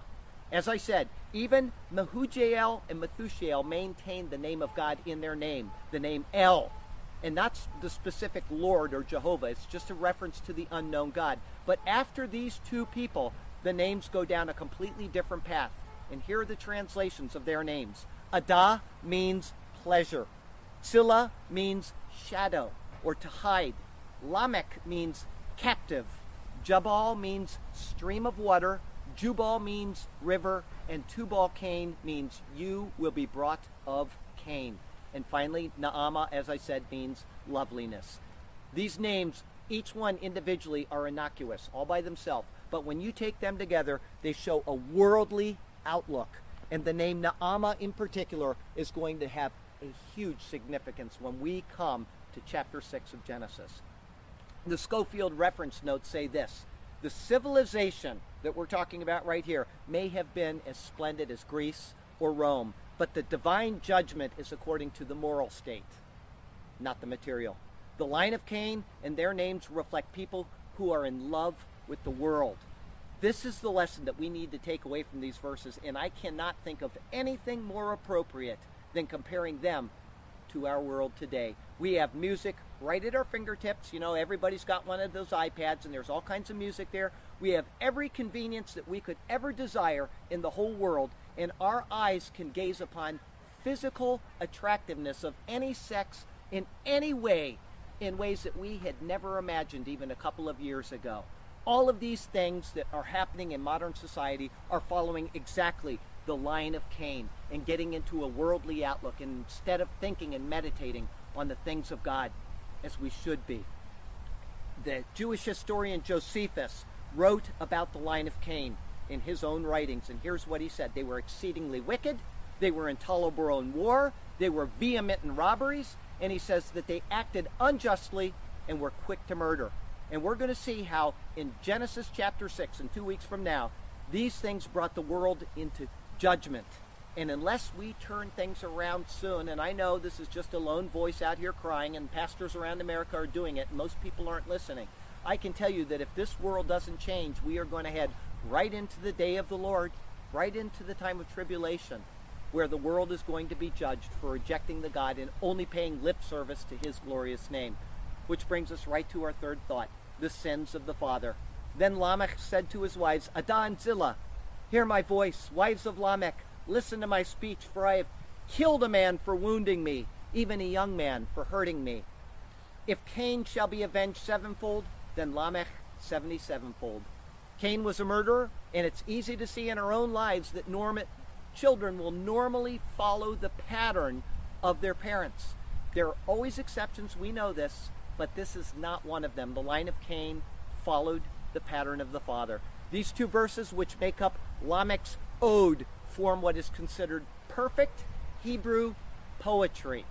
As I said, even Mehujael and Methushael maintain the name of God in their name, the name El. And that's the specific Lord or Jehovah. It's just a reference to the unknown God. But after these two people, the names go down a completely different path. And here are the translations of their names. Ada means pleasure. Zillah means shadow or to hide. Lamech means captive. Jabal means stream of water. Jubal means river. And Tubal Cain means you will be brought of Cain. And finally, Naamah, as I said, means loveliness. These names, each one individually, are innocuous, all by themselves. But when you take them together, they show a worldly outlook. And the name Naamah in particular is going to have a huge significance when we come to chapter 6 of Genesis. The Scofield reference notes say this The civilization that we're talking about right here may have been as splendid as Greece or Rome, but the divine judgment is according to the moral state, not the material. The line of Cain and their names reflect people who are in love with the world. This is the lesson that we need to take away from these verses, and I cannot think of anything more appropriate than comparing them to our world today. We have music right at our fingertips. You know, everybody's got one of those iPads, and there's all kinds of music there. We have every convenience that we could ever desire in the whole world, and our eyes can gaze upon physical attractiveness of any sex in any way in ways that we had never imagined even a couple of years ago. All of these things that are happening in modern society are following exactly the line of Cain and getting into a worldly outlook instead of thinking and meditating on the things of God as we should be. The Jewish historian Josephus wrote about the line of Cain in his own writings, and here's what he said They were exceedingly wicked, they were intolerable in war, they were vehement in robberies, and he says that they acted unjustly and were quick to murder. And we're going to see how in Genesis chapter 6, in two weeks from now, these things brought the world into judgment. And unless we turn things around soon, and I know this is just a lone voice out here crying, and pastors around America are doing it, and most people aren't listening. I can tell you that if this world doesn't change, we are going to head right into the day of the Lord, right into the time of tribulation, where the world is going to be judged for rejecting the God and only paying lip service to his glorious name. Which brings us right to our third thought the sins of the father. Then Lamech said to his wives, Adah and Zillah, Hear my voice, wives of Lamech, listen to my speech, for I have killed a man for wounding me, even a young man for hurting me. If Cain shall be avenged sevenfold, then Lamech seventy sevenfold. Cain was a murderer, and it's easy to see in our own lives that norm- children will normally follow the pattern of their parents. There are always exceptions, we know this, but this is not one of them. The line of Cain followed the pattern of the father. These two verses, which make up Lamech's ode, form what is considered perfect Hebrew poetry.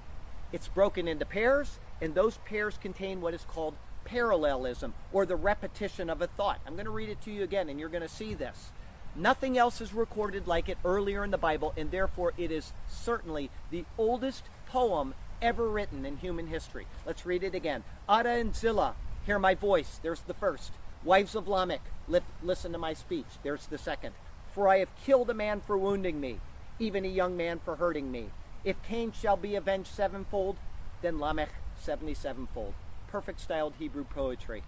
It's broken into pairs, and those pairs contain what is called parallelism, or the repetition of a thought. I'm going to read it to you again, and you're going to see this. Nothing else is recorded like it earlier in the Bible, and therefore it is certainly the oldest poem ever written in human history. Let's read it again. Ada and Zillah, hear my voice. There's the first. Wives of Lamech, listen to my speech. There's the second. For I have killed a man for wounding me, even a young man for hurting me. If Cain shall be avenged sevenfold, then Lamech seventy sevenfold. Perfect styled Hebrew poetry.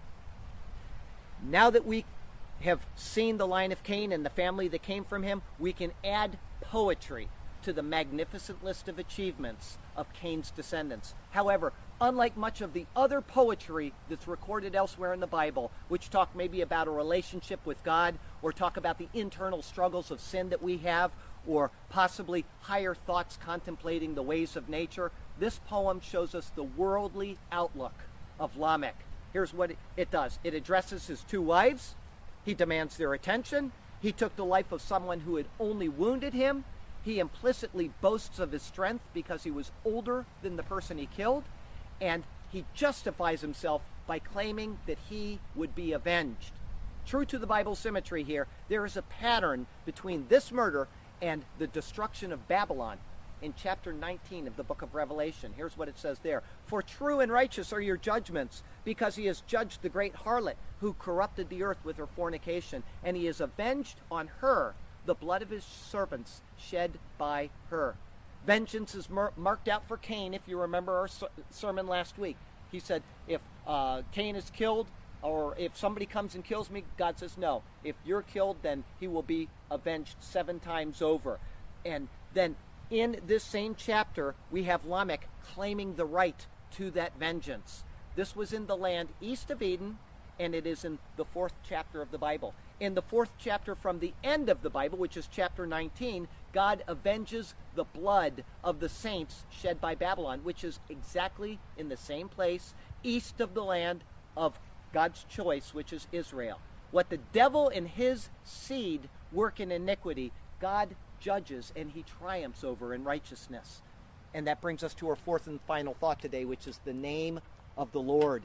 Now that we have seen the line of Cain and the family that came from him, we can add poetry to the magnificent list of achievements of Cain's descendants. However, unlike much of the other poetry that's recorded elsewhere in the Bible, which talk maybe about a relationship with God or talk about the internal struggles of sin that we have or possibly higher thoughts contemplating the ways of nature, this poem shows us the worldly outlook of Lamech. Here's what it does it addresses his two wives, he demands their attention, he took the life of someone who had only wounded him. He implicitly boasts of his strength because he was older than the person he killed. And he justifies himself by claiming that he would be avenged. True to the Bible symmetry here, there is a pattern between this murder and the destruction of Babylon in chapter 19 of the book of Revelation. Here's what it says there For true and righteous are your judgments, because he has judged the great harlot who corrupted the earth with her fornication, and he has avenged on her the blood of his servants shed by her. Vengeance is mar- marked out for Cain, if you remember our ser- sermon last week. He said, If uh, Cain is killed, or if somebody comes and kills me, God says, No. If you're killed, then he will be avenged seven times over. And then in this same chapter, we have Lamech claiming the right to that vengeance. This was in the land east of Eden, and it is in the fourth chapter of the Bible. In the fourth chapter from the end of the Bible, which is chapter 19, God avenges the blood of the saints shed by Babylon, which is exactly in the same place east of the land of God's choice, which is Israel. What the devil and his seed work in iniquity, God judges and he triumphs over in righteousness. And that brings us to our fourth and final thought today, which is the name of the Lord.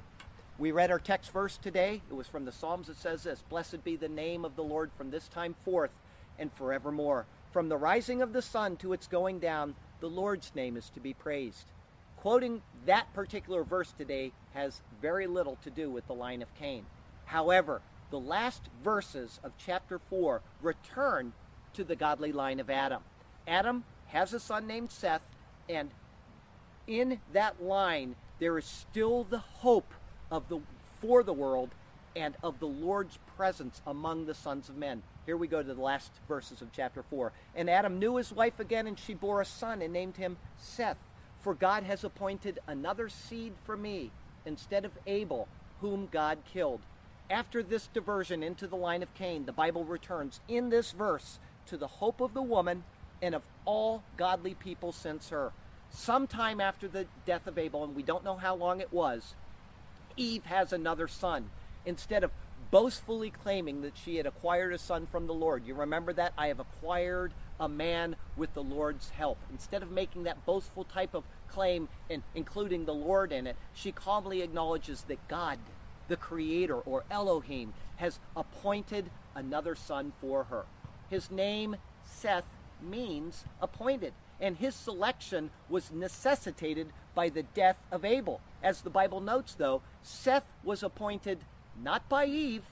We read our text verse today. It was from the Psalms. It says this Blessed be the name of the Lord from this time forth and forevermore. From the rising of the sun to its going down, the Lord's name is to be praised. Quoting that particular verse today has very little to do with the line of Cain. However, the last verses of chapter 4 return to the godly line of Adam. Adam has a son named Seth, and in that line, there is still the hope of the for the world and of the Lord's presence among the sons of men. Here we go to the last verses of chapter 4. And Adam knew his wife again, and she bore a son and named him Seth. For God has appointed another seed for me instead of Abel, whom God killed. After this diversion into the line of Cain, the Bible returns in this verse to the hope of the woman and of all godly people since her. Sometime after the death of Abel, and we don't know how long it was, Eve has another son. Instead of boastfully claiming that she had acquired a son from the Lord, you remember that? I have acquired a man with the Lord's help. Instead of making that boastful type of claim and including the Lord in it, she calmly acknowledges that God, the Creator or Elohim, has appointed another son for her. His name, Seth, means appointed, and his selection was necessitated by the death of Abel. As the Bible notes, though, Seth was appointed not by Eve,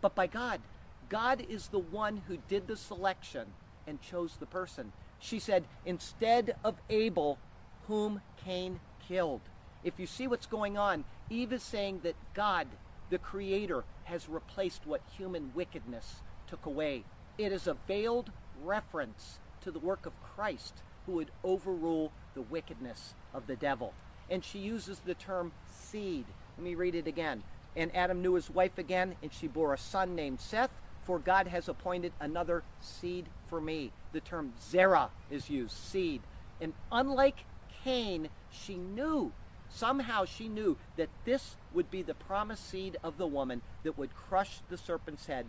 but by God. God is the one who did the selection and chose the person. She said, instead of Abel, whom Cain killed. If you see what's going on, Eve is saying that God, the Creator, has replaced what human wickedness took away. It is a veiled reference to the work of Christ who would overrule the wickedness of the devil. And she uses the term seed. Let me read it again. And Adam knew his wife again, and she bore a son named Seth, for God has appointed another seed for me. The term zerah is used, seed. And unlike Cain, she knew Somehow she knew that this would be the promised seed of the woman that would crush the serpent's head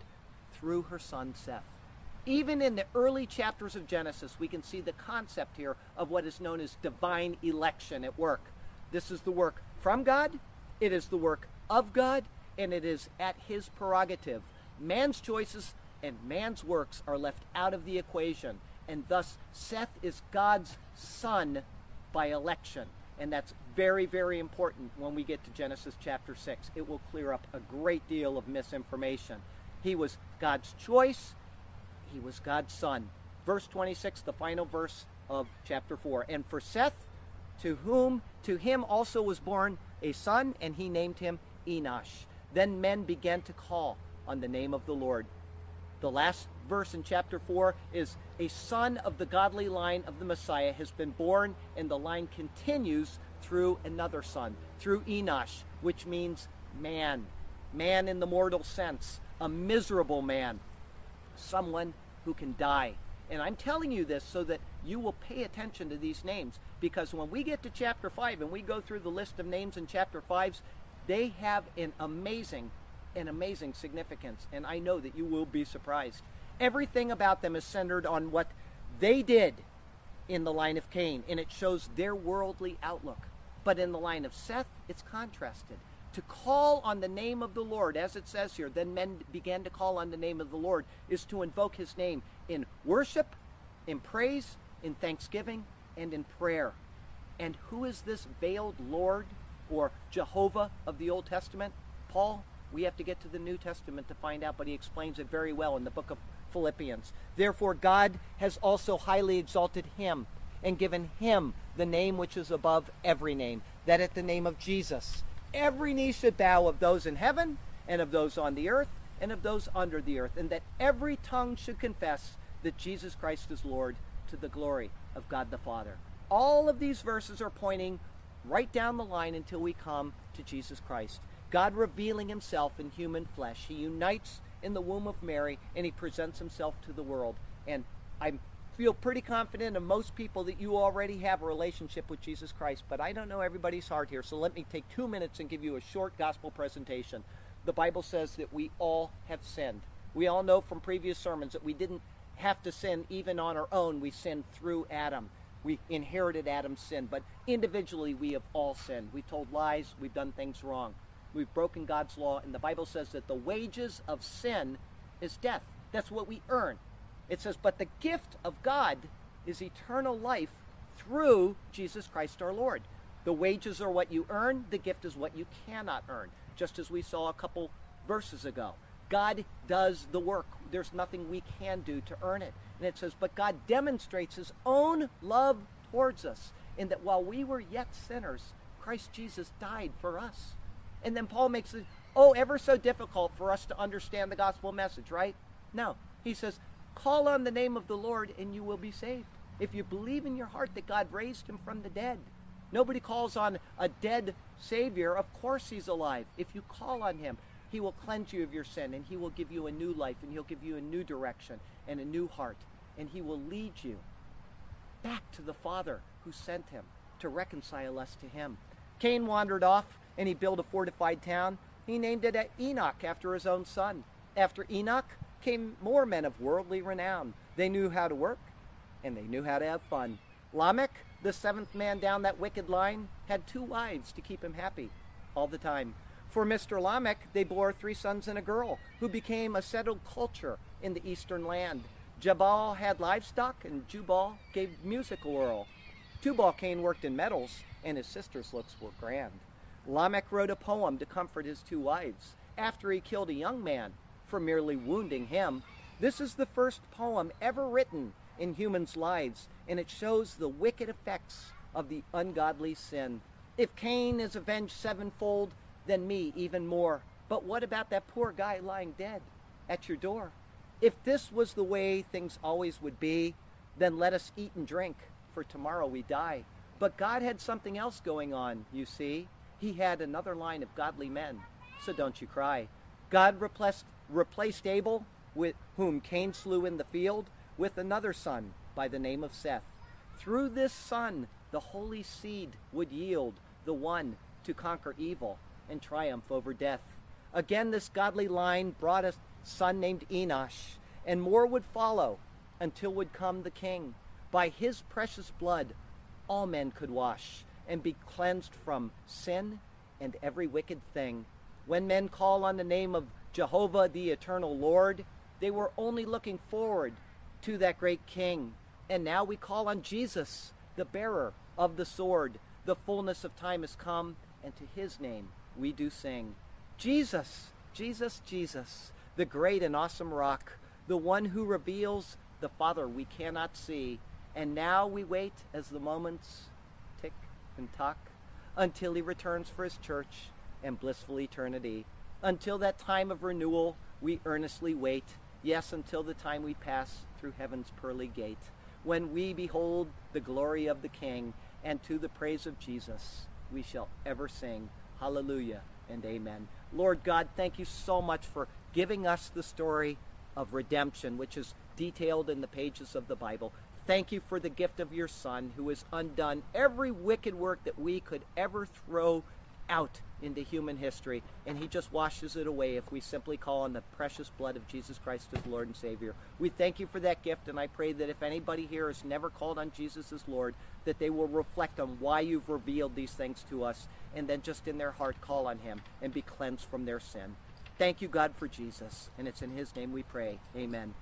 through her son Seth. Even in the early chapters of Genesis, we can see the concept here of what is known as divine election at work. This is the work from God, it is the work of God, and it is at his prerogative. Man's choices and man's works are left out of the equation, and thus Seth is God's son by election. And that's very, very important when we get to Genesis chapter 6. It will clear up a great deal of misinformation. He was God's choice, he was God's son. Verse 26, the final verse of chapter 4. And for Seth, to whom to him also was born a son, and he named him Enosh. Then men began to call on the name of the Lord. The last verse in chapter 4 is a son of the godly line of the Messiah has been born, and the line continues through another son, through Enosh, which means man. Man in the mortal sense, a miserable man, someone who can die. And I'm telling you this so that you will pay attention to these names because when we get to chapter 5 and we go through the list of names in chapter 5s, they have an amazing, an amazing significance. And I know that you will be surprised. Everything about them is centered on what they did in the line of Cain, and it shows their worldly outlook. But in the line of Seth, it's contrasted to call on the name of the Lord, as it says here, then men began to call on the name of the Lord, is to invoke his name in worship, in praise, in thanksgiving, and in prayer. And who is this veiled Lord or Jehovah of the Old Testament? Paul, we have to get to the New Testament to find out, but he explains it very well in the book of Philippians. Therefore, God has also highly exalted him and given him the name which is above every name, that at the name of Jesus, every knee should bow of those in heaven and of those on the earth and of those under the earth, and that every tongue should confess that Jesus Christ is Lord to the glory of God the Father. All of these verses are pointing right down the line until we come to Jesus Christ. God revealing himself in human flesh. He unites in the womb of Mary and he presents himself to the world. And I'm feel pretty confident of most people that you already have a relationship with Jesus Christ, but I don't know everybody's heart here. So let me take two minutes and give you a short gospel presentation. The Bible says that we all have sinned. We all know from previous sermons that we didn't have to sin even on our own. We sinned through Adam. We inherited Adam's sin, but individually we have all sinned. We've told lies, we've done things wrong. We've broken God's law, and the Bible says that the wages of sin is death. That's what we earn. It says, But the gift of God is eternal life through Jesus Christ our Lord. The wages are what you earn, the gift is what you cannot earn, just as we saw a couple verses ago. God does the work. There's nothing we can do to earn it. And it says, But God demonstrates his own love towards us in that while we were yet sinners, Christ Jesus died for us. And then Paul makes it, oh, ever so difficult for us to understand the gospel message, right? No. He says, Call on the name of the Lord and you will be saved. If you believe in your heart that God raised him from the dead, nobody calls on a dead Savior. Of course, he's alive. If you call on him, he will cleanse you of your sin and he will give you a new life and he'll give you a new direction and a new heart and he will lead you back to the Father who sent him to reconcile us to him. Cain wandered off and he built a fortified town. He named it Enoch after his own son. After Enoch, came more men of worldly renown. They knew how to work and they knew how to have fun. Lamech, the seventh man down that wicked line, had two wives to keep him happy all the time. For Mr. Lamech, they bore three sons and a girl, who became a settled culture in the eastern land. Jabal had livestock, and Jubal gave music a whirl. Tubal Cain worked in metals, and his sister's looks were grand. Lamech wrote a poem to comfort his two wives after he killed a young man for merely wounding him. This is the first poem ever written in humans' lives, and it shows the wicked effects of the ungodly sin. If Cain is avenged sevenfold, then me even more. But what about that poor guy lying dead at your door? If this was the way things always would be, then let us eat and drink, for tomorrow we die. But God had something else going on, you see. He had another line of godly men. So don't you cry. God replaced, replaced Abel, with whom Cain slew in the field, with another son by the name of Seth. Through this son, the holy seed would yield the one to conquer evil and triumph over death. Again, this godly line brought a son named Enosh, and more would follow until would come the king. By his precious blood, all men could wash and be cleansed from sin and every wicked thing. When men call on the name of Jehovah the eternal Lord, they were only looking forward to that great king. And now we call on Jesus, the bearer of the sword. The fullness of time has come, and to his name we do sing. Jesus, Jesus, Jesus, the great and awesome rock, the one who reveals the Father we cannot see. And now we wait as the moments tick and tock until he returns for his church and blissful eternity. Until that time of renewal, we earnestly wait. Yes, until the time we pass through heaven's pearly gate, when we behold the glory of the King, and to the praise of Jesus, we shall ever sing hallelujah and amen. Lord God, thank you so much for giving us the story of redemption, which is detailed in the pages of the Bible. Thank you for the gift of your Son, who has undone every wicked work that we could ever throw out into human history, and he just washes it away if we simply call on the precious blood of Jesus Christ as Lord and Savior. We thank you for that gift, and I pray that if anybody here has never called on Jesus as Lord, that they will reflect on why you've revealed these things to us, and then just in their heart call on him and be cleansed from their sin. Thank you, God, for Jesus, and it's in his name we pray. Amen.